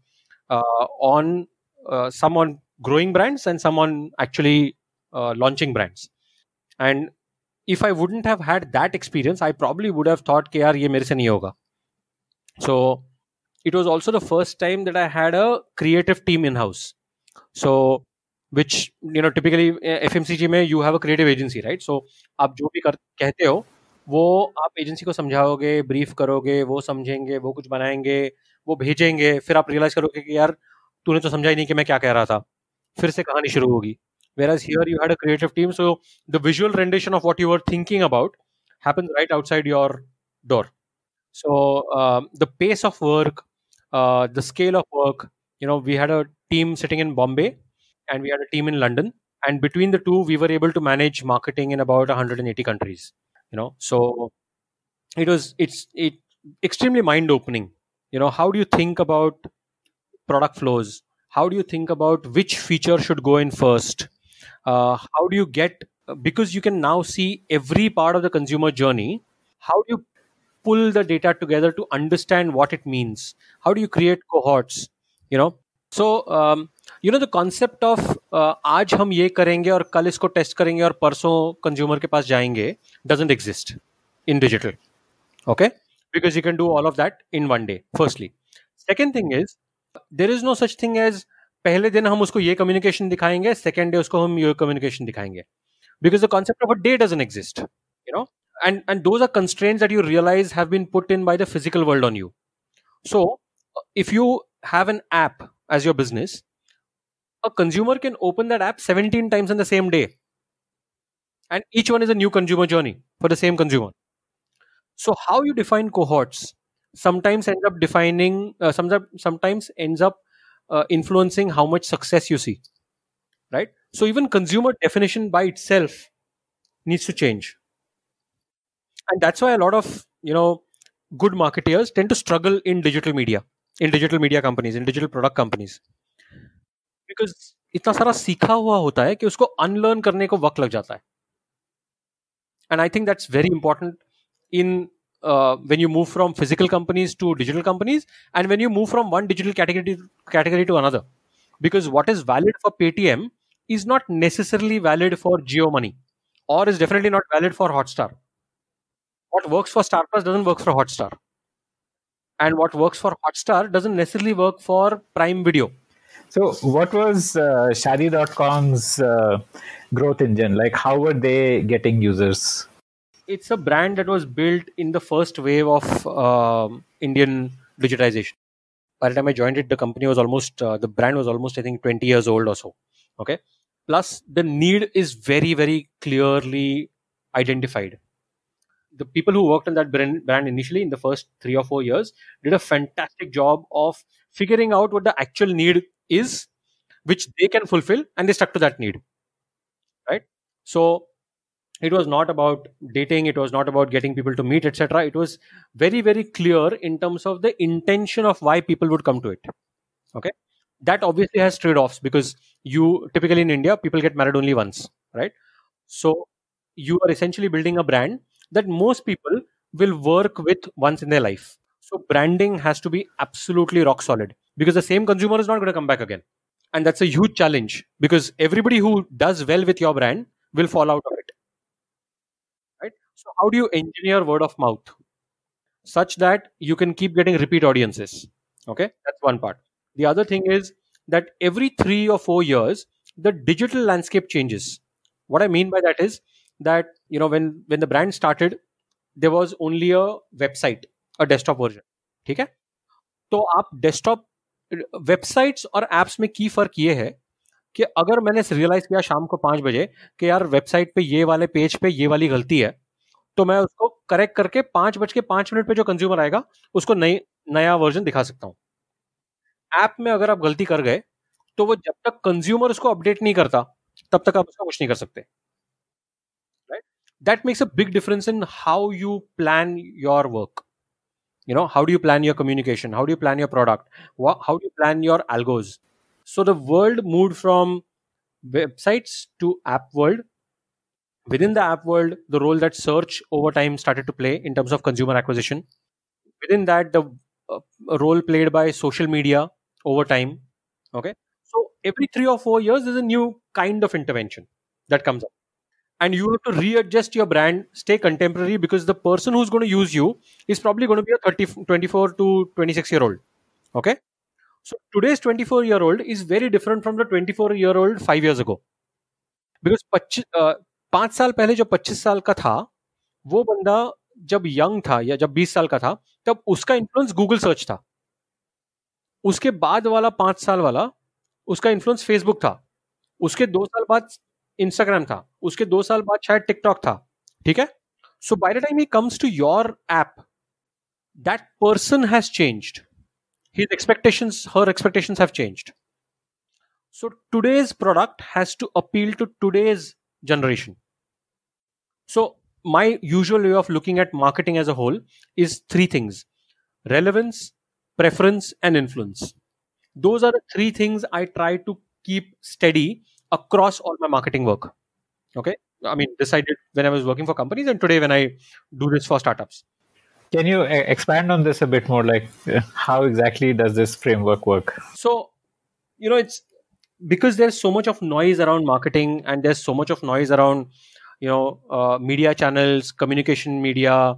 uh, on uh, some on growing brands and some on actually uh, launching brands and if i wouldn't have had that experience i probably would have thought कि यार ये मेरे से नहीं होगा so it was also the first time that i had a creative team in house so which you know typically uh, fmcg में you have a creative agency right so आप जो भी कर, कहते हो वो आप एजेंसी को समझाओगे ब्रीफ करोगे, वो समझेंगे, वो कुछ बनाएँगे, वो भेजेंगे, फिर आप रियलाइज़ करोगे कि यार, तूने तो समझा ही नहीं कि मैं क्या कह रहा था। फिर से कहानी शुरू होगी। Whereas here you had creative team so the visual rendition of what you are thinking about happens right outside your door so the pace of work the scale of work you know we had a team sitting in Bombay and we had a team in London and between the two we were able to manage marketing in about hundred and eighty countries you know. So it was it's it extremely mind opening you know how do you think about product flows? How do you think about which feature should go in first? Uh, how do you get because you can now see every part of the consumer journey how do you pull the data together to understand what it means? How do you create cohorts? You know? So um, you know the concept of आज हम ये करेंगे और कल इसको test करेंगे और परसों कंज्यूमर के पास जाएँगे doesn't exist in digital okay because you can do all of that in one day firstly second thing is there is no such thing as पहले दिन हम उसको ये कम्युनिकेशन दिखाएँगे सेकेंड डे उसको हम ये कम्युनिकेशन दिखाएँगे. Because the concept of a day doesn't exist you know and and those are constraint that you realise have been put in by the physical world on you so if you have an app as your business a consumer can open that app 17 times in the same day. And each one is a new consumer journey for the same consumer. So how you define cohorts sometimes ends up defining uh, sometimes sometimes ends up uh, influencing how much success you see right? So even consumer definition by itself needs to change. And that's why a lot of you know good marketeers tend to struggle in digital media in digital media companies in digital product companies because इतना सारा सीखा हुआ होता है कि उसको unlearn करने को वक्त लग जाता है and I think that's very important in when you move from physical companies to digital companies and when you move from one digital category to another because what is valid for P T M is not necessarily valid for Jio Money, or is definitely not valid for Hotstar. What works for Star Plus doesn't work for Hotstar, and what works for Hotstar doesn't necessarily work for Prime Video. So, what was uh, Shaadi.com's uh, growth engine? Like, how were they getting users? it's a brand that was built in the first wave of um, Indian digitization. By the time I joined it, the company was almost uh, the brand was almost I think 20 years old or so. Okay, plus the need is very very clearly identified. The people who worked on that brand, brand initially in the first three or four years did a fantastic job of figuring out what the actual need is, which they can fulfill, and they stuck to that need. Right. So it was not about dating it was not about getting people to meet etc it was very very clear in terms of the intention of why people would come to it okay that obviously has trade-offs because you typically in india people get married only once right so you are essentially building a brand that most people will work with once in their life so branding has to be absolutely rock solid because the same consumer is not going to come back again. And that's a huge challenge because everybody who does well with your brand will fall out of it. Right? So how do you engineer word of mouth? Such that you can keep getting repeat audiences. Okay? That's one part. The other thing is that every 3 or 4 years the digital landscape changes. What i mean by that is that you know when when the brand started there was only a website a desktop version, ठीक है? तो आप desktop websites और apps में की फ़र्क ये है कि अगर मैंने रियलाइज़ किया शाम को पाँच बजे कि यार वेबसाइट पे ये वाले पेज पे ये वाली गलती है तो मैं उसको करेक्ट करके पाँच बज के पाँच मिनट पे जो कंज्यूमर आएगा, उसको नई, नया वर्जन दिखा सकता हूँ। ऐप में अगर आप गलती कर गए तो वो जब तक कंज्यूमर उसको अपडेट नहीं करता, तब तक आप उसका कुछ नहीं कर सकते। Right that makes a big difference in how you plan your work you know how do you plan your communication? How do you plan your product? How do you plan your algos? So the world moved from websites to app world. Within the app world the role that search over time started to play in terms of consumer acquisition. Within that the uh, role played by social media over time. Okay? So every 3 or 4 years there's a new kind of intervention that comes up and you have to readjust your brand stay contemporary because the person who's going to use you is probably going to be a 30 24 to 26 year old okay so today's 24 year old is very different from the 24 year old 5 years ago because पाँच साल पहले जो 25 साल का था वो बंदा जब यंग था या जब 20 साल का था तब उसका इन्फ्लुएंस गूगल सर्च था उसके बाद वाला पाँच साल वाला उसका इन्फ्लुएंस फेसबुक था उसके दो साल बाद इंस्टाग्राम था। उसके दो साल बाद शायद टिकटॉक था। ठीक है? So by the time he comes to your app that person has changed his expectations her expectations have changed so today's product has to appeal to today's generation so my usual way of looking at marketing as a whole is three things relevance preference and influence those are three things I try to keep study across all my marketing work okay i mean this i did when i was working for companies and today when i do this for startups Can you expand on this a bit more? Like, uh, how exactly does this framework work? so you know it's because there's so much of noise around marketing and there's so much of noise around you know uh, media channels communication media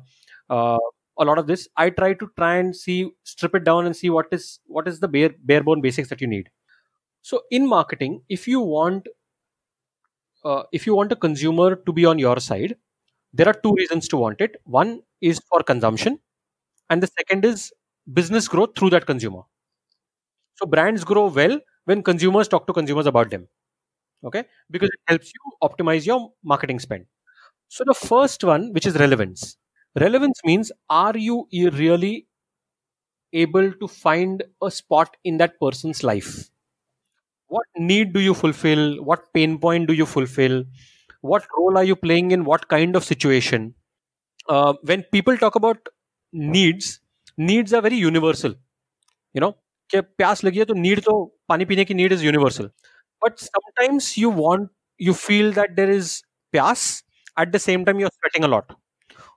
uh, a lot of this i try to try and see strip it down and see what is what is the bare bare bone basics that you need so in marketing if you want uh, if you want a consumer to be on your side there are two reasons to want it. One is for consumption and the second is business growth through that consumer. So brands grow well when consumers talk to consumers about them okay? Because it helps you optimize your marketing spend. So the first one which is relevance. Relevance means are you really able to find a spot in that person's life what need do you fulfill what pain point do you fulfill what role are you playing in what kind of situation uh, when people talk about needs needs are very universal you know कि प्यास लगी है तो need तो पानी पीने की need is universal but sometimes you want you feel that there is प्यास at the same time you are sweating a lot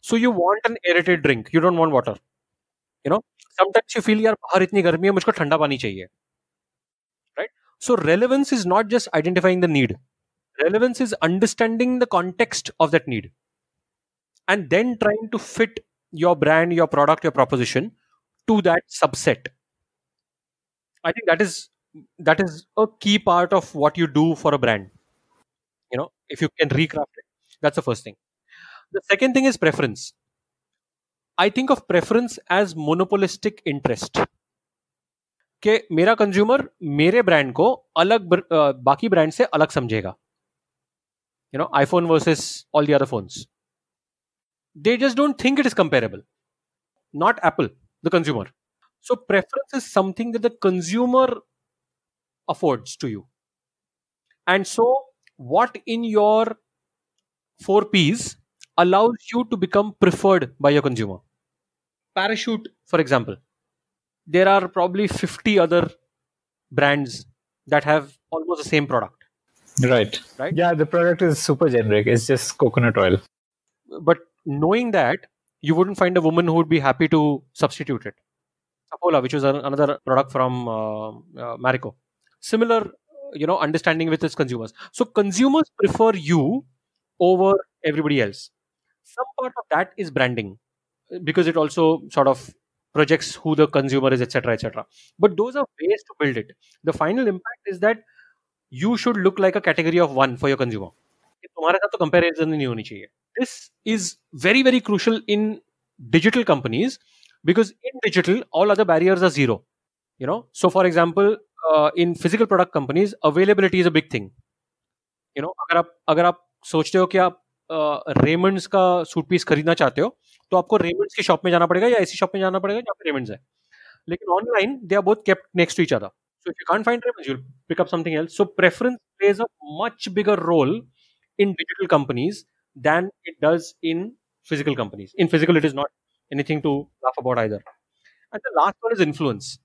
so you want an aerated drink you don't want water you know sometimes you feel यार बाहर इतनी गर्मी है मुझको ठंडा पानी चाहिए right so relevance is not just identifying the need. Relevance is understanding the context of that need. And then trying to fit your brand your product your proposition to that subset. I think that is that is a key part of what you do for a brand. You know if you can recraft it. That's the first thing. The second thing is preference. I think of preference as monopolistic interest कि मेरा consumer मेरे brand को अलग ब्र- अ, बाकी brand से अलग समझेगा you know iPhone versus all the other phones they just don't think it is comparable not apple the consumer so preference is something that the consumer affords to you and so what in your 4 p's allows you to become preferred by your consumer parachute for example there are probably 50 other brands that have almost the same product Right. Right. Yeah, the product is super generic. It's just coconut oil. but knowing that you wouldn't find a woman who would be happy to substitute it Saffola, which was another product from uh, uh, Marico. Similar, you know, understanding with its consumers. So consumers prefer you over everybody else. Some part of that is branding uh, because it also sort of projects who the consumer is, etc., etc. But those are ways to build it. The final impact is that you should look like a category of one for your consumer. कि तुम्हारे साथ तो comparison नहीं होनी चाहिए this is very very crucial in digital companies because in digital all other barriers are zero you know so for example uh, in physical product companies availability is a big thing you know अगर आप अगर आप सोचते हो कि आप Raymond's का suit piece खरीदना चाहते हो तो आपको रेमंड्स की शॉप में जाना पड़ेगा या ऐसी शॉप में जाना पड़ेगा, जहाँ पे रेमंड्स है। लेकिन online they are both kept next to other so if you can't find Raymond you'll pick up something else so preference plays a much bigger role in digital companies than it does in physical companies in physical it is not anything to laugh about either and the last one is influence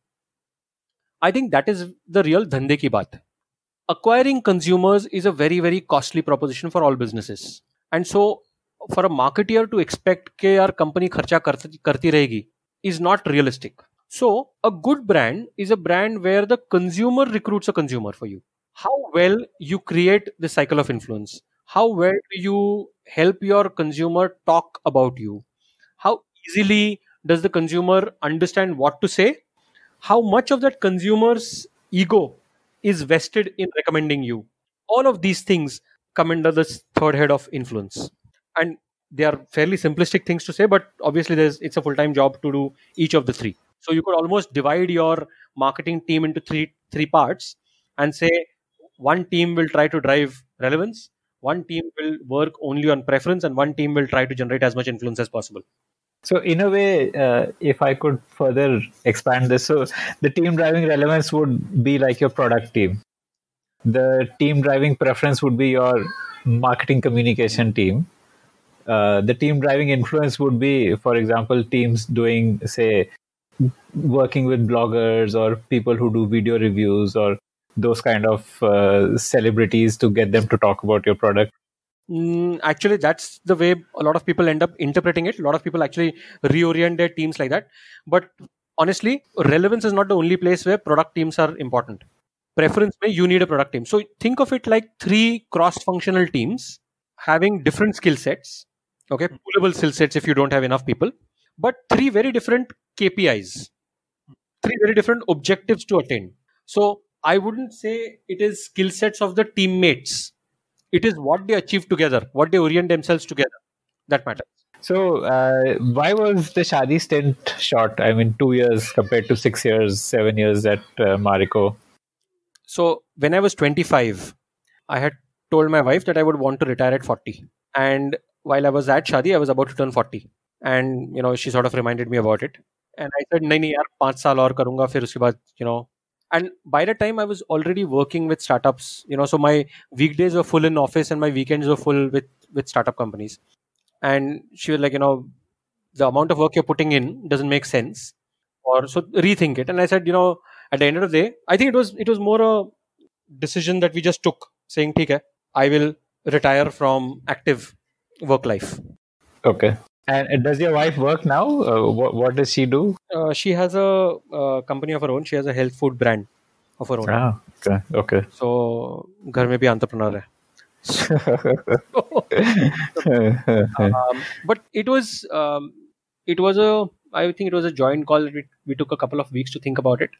I think that is the real धंधे की बात acquiring consumers is a very very costly proposition for all businesses and so for a marketeer to expect कि यार company खर्चा करती करती रहेगी is not realistic. So, a good brand is a brand where the consumer recruits a consumer for you. How well you create the cycle of influence. How well do you help your consumer talk about you? How easily does the consumer understand what to say? How much of that consumer's ego is vested in recommending you? All of these things come under this third head of influence. And they are fairly simplistic things to say, but obviously there's it's a full-time job to do each of the three. So you could almost divide your marketing team into three three parts and say one team will try to drive relevance, one team will work only on preference, and one team will try to generate as much influence as possible. So, in a way, uh, if I could further expand this, so the team driving relevance would be like your product team. The team driving preference would be your marketing communication team. Uh, the team driving influence would be, for example, teams doing, say, working with bloggers or people who do video reviews or those kind of uh, celebrities to get them to talk about your product. Mm, actually, that's the way a lot of people end up interpreting it. A lot of people actually reorient their teams like that. But honestly, relevance is not the only place where product teams are important. Preference may you need a product team. So think of it like three cross-functional teams having different skill sets. Okay, poolable skill sets if you don't have enough people, but three very different KPIs, three very different objectives to attain. So I wouldn't say it is skill sets of the teammates. It is what they achieve together what they orient themselves together. That matters. So, uh, why was the Shaadi stint short? I mean, two years compared to six years, seven years at uh, Marico. so when i was 25 i had told my wife that i would want to retire at 40 and while I was at Shaadi, I was about to turn 40. And, you know, she sort of reminded me about it. And I said, नहीं नहीं यार पाँच साल और करूँगा फिर उसके बाद you know and by the time i was already working with startups you know so my weekdays were full in office and my weekends were full with with startup companies and she was like you know the amount of work you're putting in doesn't make sense or so rethink it and i said you know at the end of the day i think it was it was more a decision that we just took saying okay i will retire from active work life Okay. And does your wife work now? Uh, what, what does she do? Uh, she has a uh, company of her own. She has a health food brand of her own. Ah, okay. Okay. So घर में भी entrepreneur है. um, but it was um, it was a I think it was a joint call. We, we took a couple of weeks to think about it,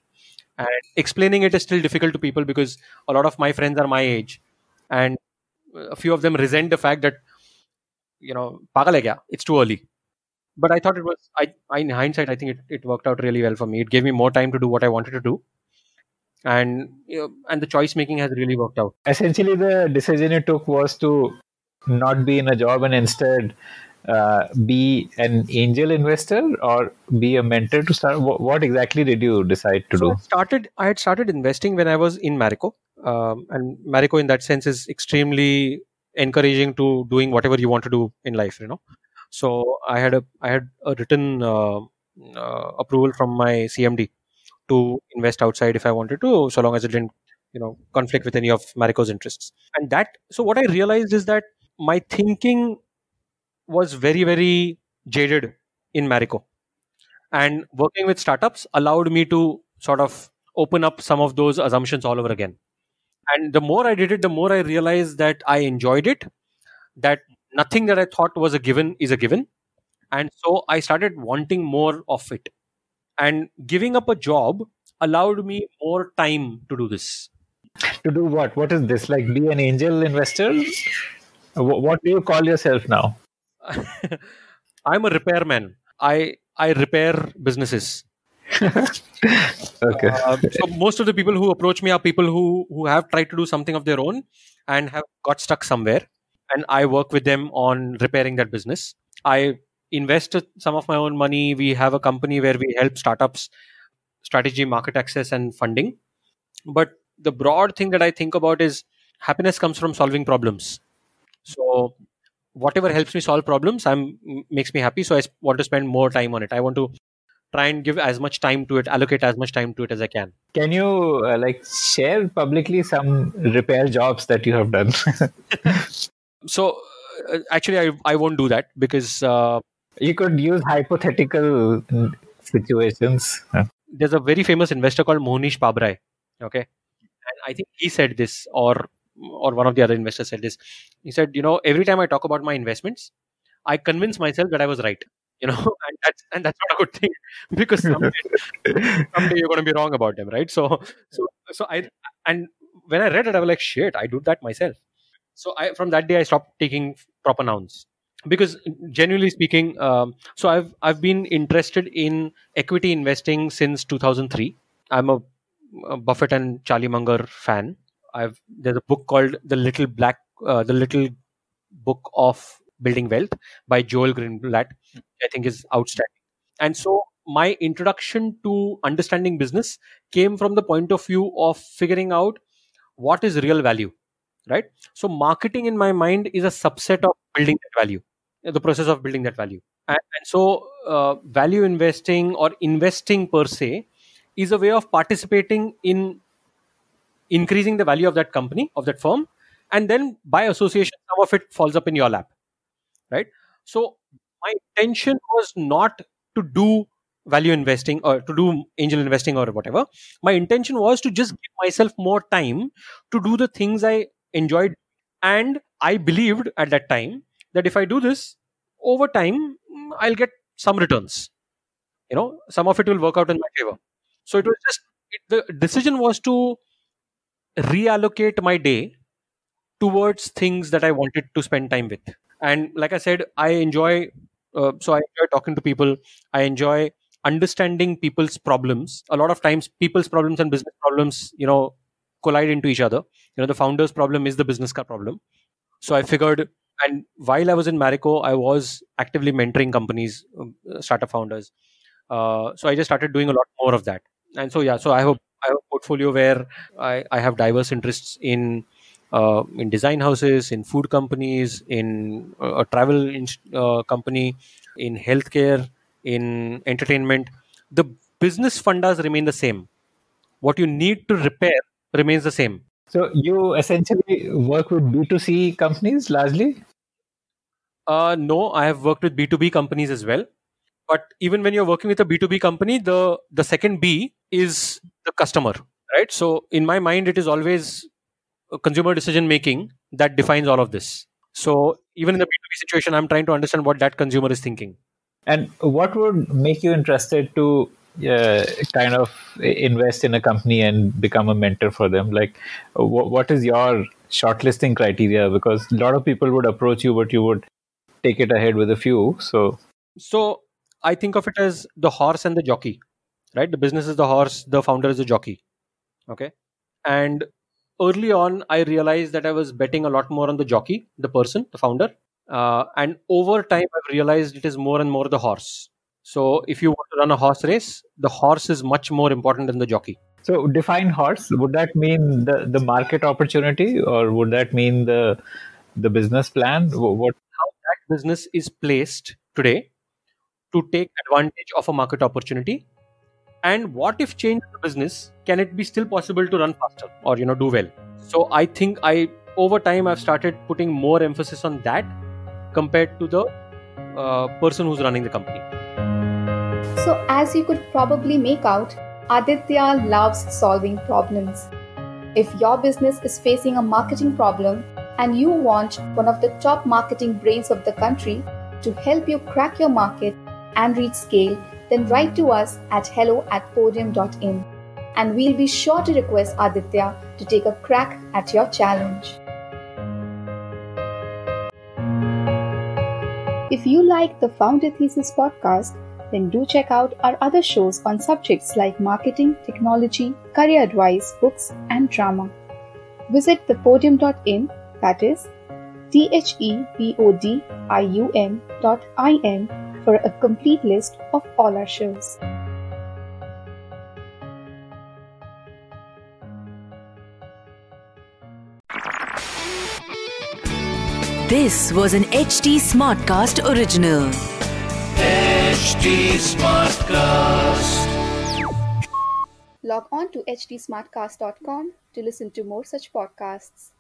and explaining it is still difficult to people because a lot of my friends are my age, and a few of them resent the fact that you know pagal hai kya? It's too early. But I thought it was. I, I in hindsight, I think it, it worked out really well for me. It gave me more time to do what I wanted to do, and you know, and the choice making has really worked out. Essentially, the decision you took was to not be in a job and instead uh, be an angel investor or be a mentor to start. What, what exactly did you decide to so do? I started. I had started investing when I was in Marico, um, and Marico in that sense is extremely encouraging to doing whatever you want to do in life. You know, so I had a I had a written uh, uh, approval from my CMD to invest outside if I wanted to, so long as it didn't you know conflict with any of Marico's interests. And that so what I realized is that my thinking was very very jaded in Marico, and working with startups allowed me to sort of open up some of those assumptions all over again. And the more I did it, the more I realized that I enjoyed it, that nothing that I thought was a given is a given. And so I started wanting more of it. And giving up a job allowed me more time to do this. To do what? What is this? Like be an angel investor? What do you call yourself now? I'm a repairman. I I repair businesses. Okay. Uh, so most of the people who approach me are people who who have tried to do something of their own and have got stuck somewhere. And i work with them on repairing that business. I invest some of my own money. We have a company where we help startups strategy market access and funding. But the broad thing that i think about is happiness comes from solving problems. So whatever helps me solve problems i'm makes me happy. So i want to spend more time on it. I want to try and give as much time to it allocate as much time to it as i can Can you uh, like share publicly some repair jobs that you have done? so uh, actually I, I won't do that because uh, you could use hypothetical situations. There's a very famous investor called mohnish pabrai okay and i think he said this or or one of the other investors said this he said you know every time i talk about my investments i convince myself that i was right you know and that's and that's not a good thing because someday, someday you're going to be wrong about them right? So so so i and when i read it i was like shit i do that myself. So i from that day i stopped taking proper nouns because genuinely speaking um, so i've i've been interested in equity investing since 2003 i'm a, a buffett and charlie munger fan. I've there's a book called the little black uh, the little book of building wealth by joel greenblatt i think is outstanding. And so my introduction to understanding business came from the point of view of figuring out what is real value right? So marketing in my mind is a subset of building that value the process of building that value. And, and so uh, value investing or investing per se is a way of participating in increasing the value of that company of that firm and then by association some of it falls up in your lap right? So my intention was not to do value investing or to do angel investing or whatever. My intention was to just give myself more time to do the things i enjoyed and i believed at that time that if i do this over time mm, i'll get some returns. You know some of it will work out in my favor. So it was just it, the decision was to reallocate my day towards things that i wanted to spend time with and like i said i enjoy uh, so i enjoy talking to people. I enjoy understanding people's problems. A lot of times people's problems and business problems you know collide into each other. You know the founder's problem is the business car problem. So i figured and while i was in marico i was actively mentoring companies um, uh, startup founders. Uh, so i just started doing a lot more of that. And so yeah so i have, i have a portfolio where i, I have diverse interests in uh, in design houses in food companies in uh, a travel in, uh, company in healthcare in entertainment the business fundas remain the same what you need to repair remains the same so you essentially work with B2C companies largely? Uh, no, I have worked with B2B companies as well. But even when you're working with a B2B company, the the second B is the customer, right? So in my mind, it is always consumer decision making that defines all of this. So even in the B2B situation, I'm trying to understand what that consumer is thinking. And what would make you interested to uh, kind of invest in a company and become a mentor for them? Like, w- what is your shortlisting criteria? Because a lot of people would approach you, but you would take it ahead with a few. So, so I think of it as the horse and the jockey, right? The business is the horse, the founder is the jockey. Okay. And early on, I realized that I was betting a lot more on the jockey, the person, the founder. Uh, and over time, I've realized it is more and more the horse. So if you want to run a horse race, the horse is much more important than the jockey. So define horse. Would that mean the, the market opportunity, or would that mean the the business plan? What how that business is placed today to take advantage of a market opportunity and what if change the business? Can it be still possible to run faster or you know do well? So i think i over time i've started putting more emphasis on that compared to the uh, person who's running the company. So as you could probably make out aditya loves solving problems. If your business is facing a marketing problem and you want one of the top marketing brains of the country to help you crack your market and reach scale then write to us at hello at podium.in and we'll be sure to request Aditya to take a crack at your challenge. If you like the Founder Thesis podcast, then do check out our other shows on subjects like marketing, technology, career advice, books, and drama. Visit thepodium.in, that is T H E P O D I U M dot I N for a complete list of all our shows. This was an HT Smartcast original. HT Smartcast. Log on to htsmartcast.com to listen to more such podcasts.